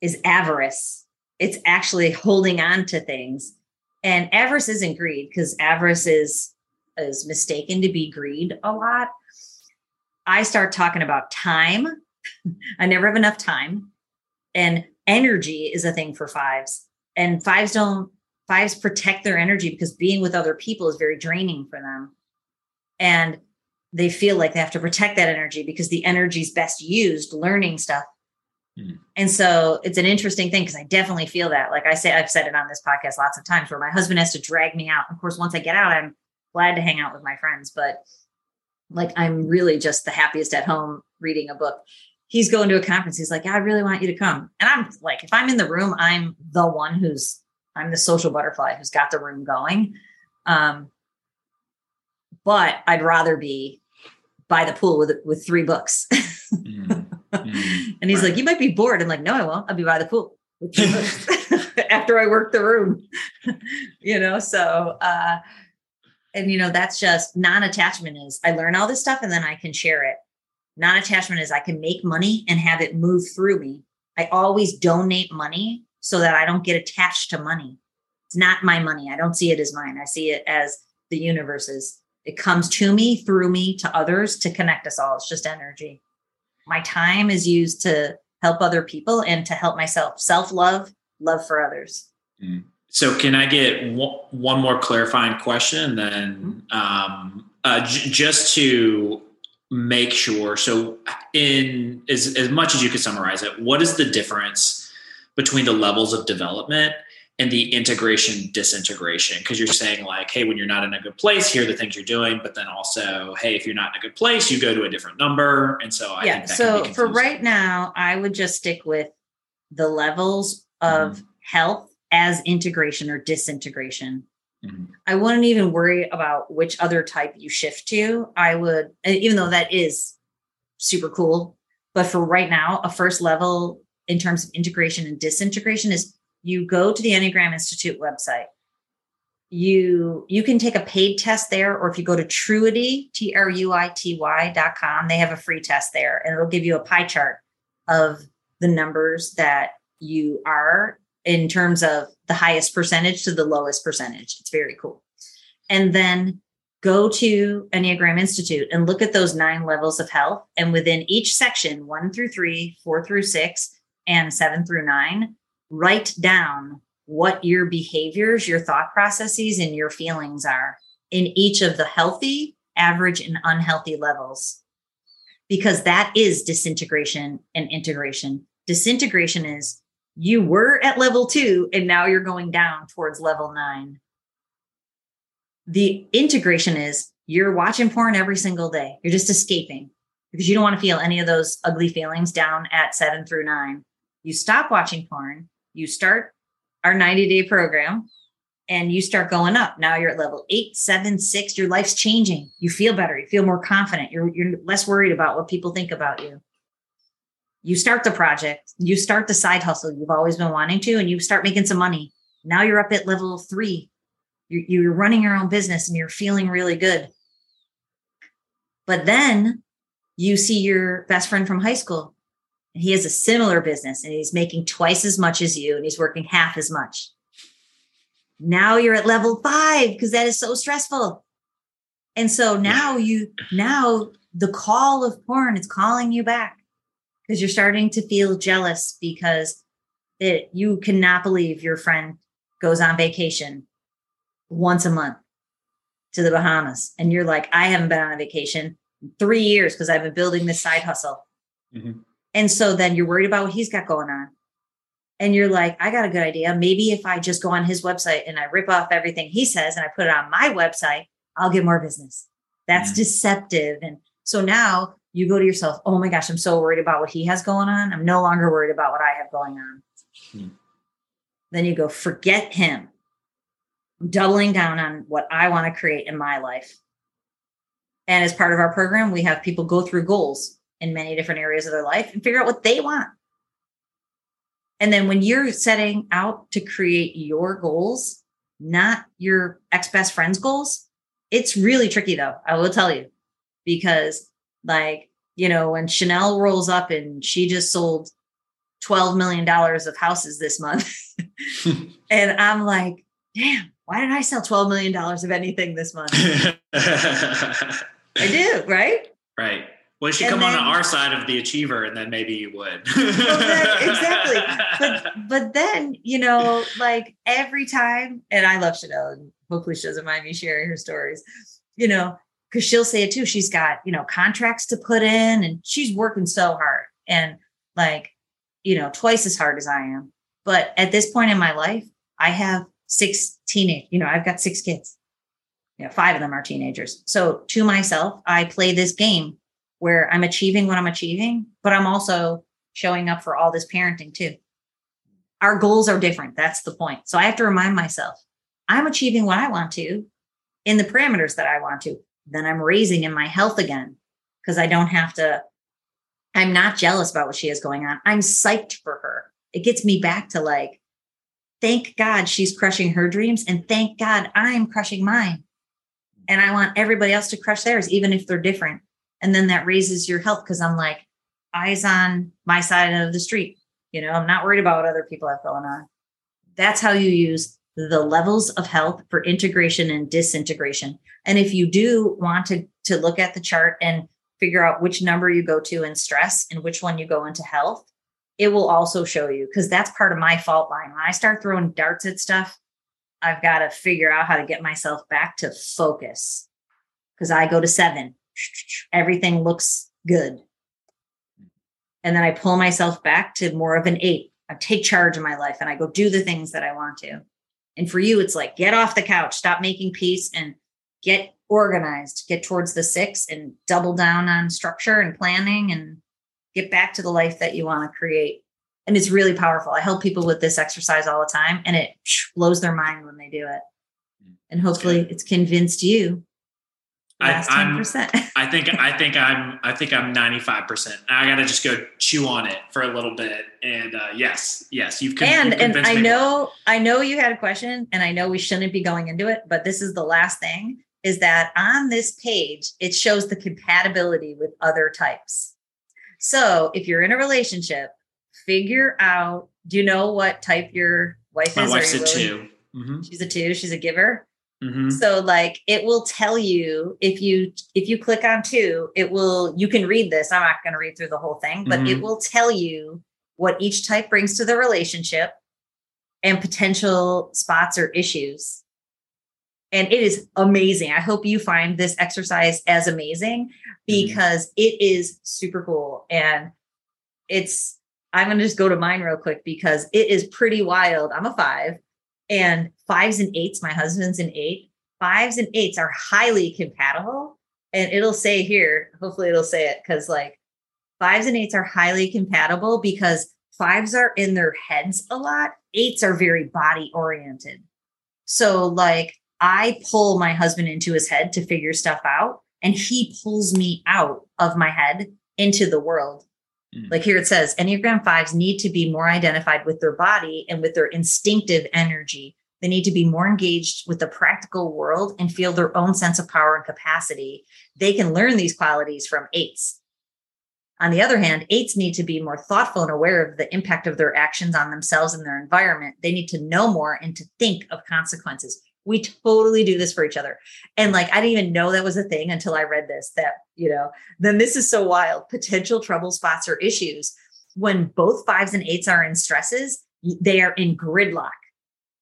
is avarice. It's actually holding on to things. And avarice isn't greed because avarice is is mistaken to be greed a lot. I start talking about time. I never have enough time. And energy is a thing for fives. And fives don't fives protect their energy because being with other people is very draining for them. And they feel like they have to protect that energy because the energy is best used learning stuff. Mm. and so it's an interesting thing because i definitely feel that. Like i say i've said it on this podcast lots of times where my husband has to drag me out. Of course once i get out i'm glad to hang out with my friends but like i'm really just the happiest at home reading a book. He's going to a conference. He's like i really want you to come. And i'm like if i'm in the room i'm the one who's I'm the social butterfly who's got the room going. Um, but I'd rather be by the pool with with three books. mm, mm, and he's right. like, "You might be bored." I'm like, "No, I won't. I'll be by the pool with three books after I work the room." you know, so uh, and you know that's just non-attachment is I learn all this stuff and then I can share it. Non-attachment is I can make money and have it move through me. I always donate money so that I don't get attached to money. It's not my money. I don't see it as mine. I see it as the universe's. It comes to me, through me, to others to connect us all. It's just energy. My time is used to help other people and to help myself. Self love, love for others. Mm. So, can I get one more clarifying question then? Mm-hmm. Um, uh, j- just to make sure. So, in as, as much as you could summarize it, what is the difference between the levels of development and the integration disintegration. Because you're saying like hey when you're not in a good place here are the things you're doing but then also hey if you're not in a good place you go to a different number. And so I yeah so for right now i would just stick with the levels of mm-hmm. health as integration or disintegration. Mm-hmm. i wouldn't even worry about which other type you shift to. I would even though that is super cool but for right now a first level in terms of integration and disintegration is you go to the Enneagram Institute website. You you can take a paid test there, or if you go to Truity, T-R-U-I-T-Y dot com, they have a free test there, and it'll give you a pie chart of the numbers that you are in terms of the highest percentage to the lowest percentage. It's very cool. And then go to Enneagram Institute and look at those nine levels of health. And within each section, one through three, four through six, and seven through nine, write down what your behaviors, your thought processes, and your feelings are in each of the healthy, average, and unhealthy levels. Because that is disintegration and integration. Disintegration is you were at level two and now you're going down towards level nine. The integration is you're watching porn every single day. You're just escaping because you don't want to feel any of those ugly feelings down at seven through nine you stop watching porn, you start our 90 day program, and you start going up. Now you're at level eight, seven, six. Your life's changing. You feel better. You feel more confident. You're, you're less worried about what people think about you. You start the project, you start the side hustle you've always been wanting to, and you start making some money. Now you're up at level three. You're, you're running your own business and you're feeling really good. But then you see your best friend from high school and he has a similar business and he's making twice as much as you and he's working half as much. Now you're at level five because that is so stressful. And so now you, now the call of porn is calling you back because you're starting to feel jealous because it you cannot believe your friend goes on vacation once a month to the Bahamas. And you're like, I haven't been on a vacation in three years because I've been building this side hustle. Mm-hmm. And so then you're worried about what he's got going on. And you're like, I got a good idea. Maybe if I just go on his website and I rip off everything he says and I put it on my website, I'll get more business. That's mm-hmm. deceptive. And so now you go to yourself, oh my gosh, I'm so worried about what he has going on. I'm no longer worried about what I have going on. Mm-hmm. Then you go, forget him I'm doubling down on what I want to create in my life. And as part of our program, we have people go through goals in many different areas of their life and figure out what they want. And then when you're setting out to create your goals, not your ex best friend's goals, it's really tricky though, I will tell you, because like, you know, when Chanel rolls up and she just sold $12 million of houses this month, and I'm like, damn, why did I sell $12 million of anything this month? I do, right? Right. Well, you and come then, on our side of the achiever and then maybe you would. well, then, exactly. But but then, you know, like every time, and I love Chanel and hopefully she doesn't mind me sharing her stories, you know, because she'll say it too. She's got, you know, contracts to put in and she's working so hard and like, you know, twice as hard as I am. But at this point in my life, I have six teenage, you know, I've got six kids. You know, five of them are teenagers. So to myself, I play this game where I'm achieving what I'm achieving, but I'm also showing up for all this parenting too. Our goals are different. That's the point. So I have to remind myself I'm achieving what I want to in the parameters that I want to. Then I'm raising in my health again because I don't have to. I'm not jealous about what she has going on. I'm psyched for her. It gets me back to like, thank God she's crushing her dreams and thank God I'm crushing mine. And I want everybody else to crush theirs, even if they're different. And then that raises your health because I'm like, eyes on my side of the street. You know, I'm not worried about what other people have going on. That's how you use the levels of health for integration and disintegration. And if you do want to, to look at the chart and figure out which number you go to in stress and which one you go into health, it will also show you because that's part of my fault line. When I start throwing darts at stuff, I've got to figure out how to get myself back to focus because I go to seven. Everything looks good. And then I pull myself back to more of an eight. I take charge of my life and I go do the things that I want to. And for you, it's like get off the couch, stop making peace and get organized, get towards the six and double down on structure and planning and get back to the life that you want to create. And it's really powerful. I help people with this exercise all the time and it blows their mind when they do it. Mm. And hopefully it's convinced you. I, I'm, I think I think I'm I think I'm 95. percent I got to just go chew on it for a little bit. And uh, yes, yes, you've con- and you've and I know. I know you had a question, and I know we shouldn't be going into it, but this is the last thing: is that on this page it shows the compatibility with other types. So if you're in a relationship, figure out do you know what type your wife My is? My wife's a two. Mm-hmm. She's a two. She's a giver. Mm-hmm. So like it will tell you if you if you click on two, it will you can read this. I'm not going to read through the whole thing, but mm-hmm. it will tell you what each type brings to the relationship and potential spots or issues. And it is amazing. I hope you find this exercise as amazing Mm-hmm. because mm-hmm. it is super cool. And it's, I'm going to just go to mine real quick because it is pretty wild. I'm a five and fives and eights, my husband's an eight. Fives and eights are highly compatible. And it'll say here, hopefully it'll say it because like fives and eights are highly compatible because fives are in their heads a lot, eights are very body oriented. So, like, I pull my husband into his head to figure stuff out and he pulls me out of my head into the world. Mm. Like here it says, Enneagram fives need to be more identified with their body and with their instinctive energy. They need to be more engaged with the practical world and feel their own sense of power and capacity. They can learn these qualities from eights. On the other hand, eights need to be more thoughtful and aware of the impact of their actions on themselves and their environment. They need to know more and to think of consequences. We totally do this for each other. And like, I didn't even know that was a thing until I read this that, you know, then this is so wild. Potential trouble spots or issues when both fives and eights are in stresses, they are in gridlock.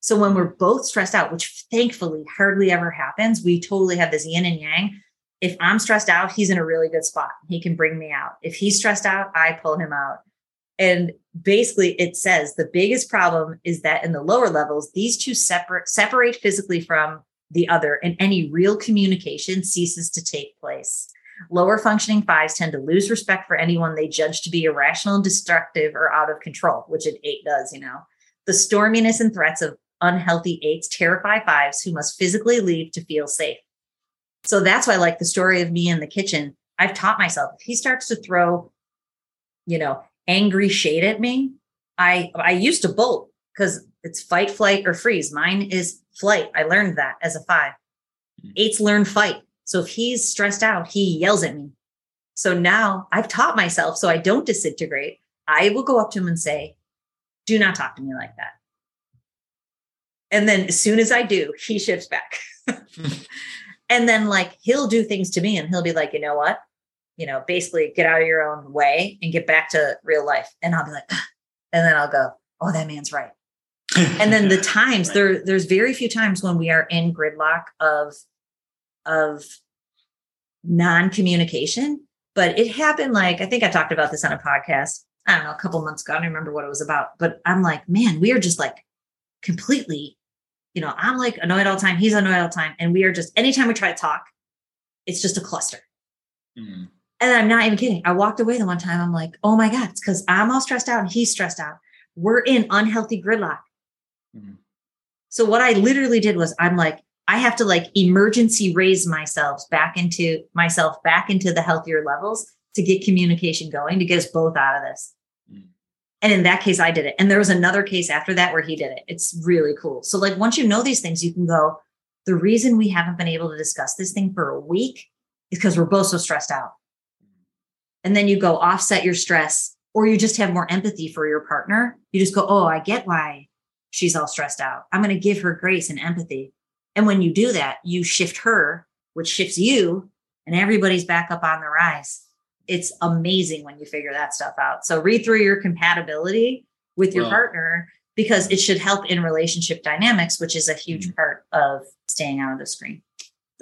So when we're both stressed out, which thankfully hardly ever happens, we totally have this yin and yang. If I'm stressed out, he's in a really good spot. He can bring me out. If he's stressed out, I pull him out. And basically it says the biggest problem is that in the lower levels, these two separate separate physically from the other and any real communication ceases to take place. Lower functioning fives tend to lose respect for anyone they judge to be irrational, destructive, or out of control, which an eight does, you know. The storminess and threats of unhealthy eights terrify fives who must physically leave to feel safe. So that's why, like the story of me in the kitchen, I've taught myself if he starts to throw, you know, angry shade at me, I I used to bolt because it's fight, flight, or freeze. Mine is flight. I learned that as a five. Hmm. Eights learn fight. So if he's stressed out, he yells at me. So now I've taught myself so I don't disintegrate. I will go up to him and say, Do not talk to me like that. And then as soon as I do, he shifts back. and then, like, he'll do things to me and he'll be like, You know what? You know, basically get out of your own way and get back to real life. And I'll be like, and then I'll go, Oh, that man's right. and then the times right. there, there's very few times when we are in gridlock of of non-communication but it happened like i think i talked about this on a podcast i don't know a couple months ago i don't remember what it was about but i'm like man we are just like completely you know i'm like annoyed all the time he's annoyed all the time and we are just anytime we try to talk it's just a cluster mm-hmm. And i'm not even kidding i walked away the one time i'm like oh my god it's because i'm all stressed out and he's stressed out we're in unhealthy gridlock mm-hmm. so what i literally did was i'm like I have to like emergency raise myself back into myself back into the healthier levels to get communication going to get us both out of this. Mm. And in that case, I did it. And there was another case after that where he did it. It's really cool. So, like, once you know these things, you can go, the reason we haven't been able to discuss this thing for a week is because we're both so stressed out. And then you go offset your stress, or you just have more empathy for your partner. You just go, oh, I get why she's all stressed out. I'm going to give her grace and empathy. And when you do that, you shift her, which shifts you, and everybody's back up on the rise. It's amazing when you figure that stuff out. So read through your compatibility with your partner because it should help in relationship dynamics, which is a huge mm-hmm. part of staying out of the screen.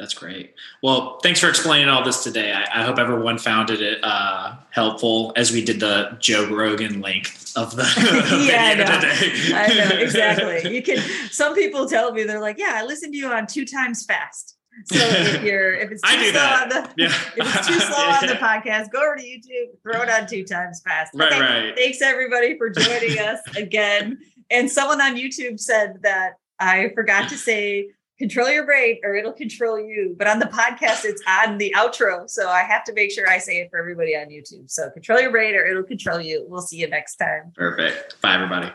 That's great. Well, thanks for explaining all this today. I, I hope everyone found it uh, helpful as we did the Joe Rogan length of the yeah, I know. I know exactly. You can. Some people tell me they're like, "Yeah, I listened to you on two times fast." So if you're if it's too slow that. on the yeah. if it's too slow on the podcast, go over to YouTube, throw it on two times fast. Right, okay. right. Thanks everybody for joining us again. And someone on YouTube said that I forgot to say control your brain or it'll control you. But on the podcast, it's on the outro. So I have to make sure I say it for everybody on YouTube. So control your brain or it'll control you. We'll see you next time. Perfect. Bye, everybody.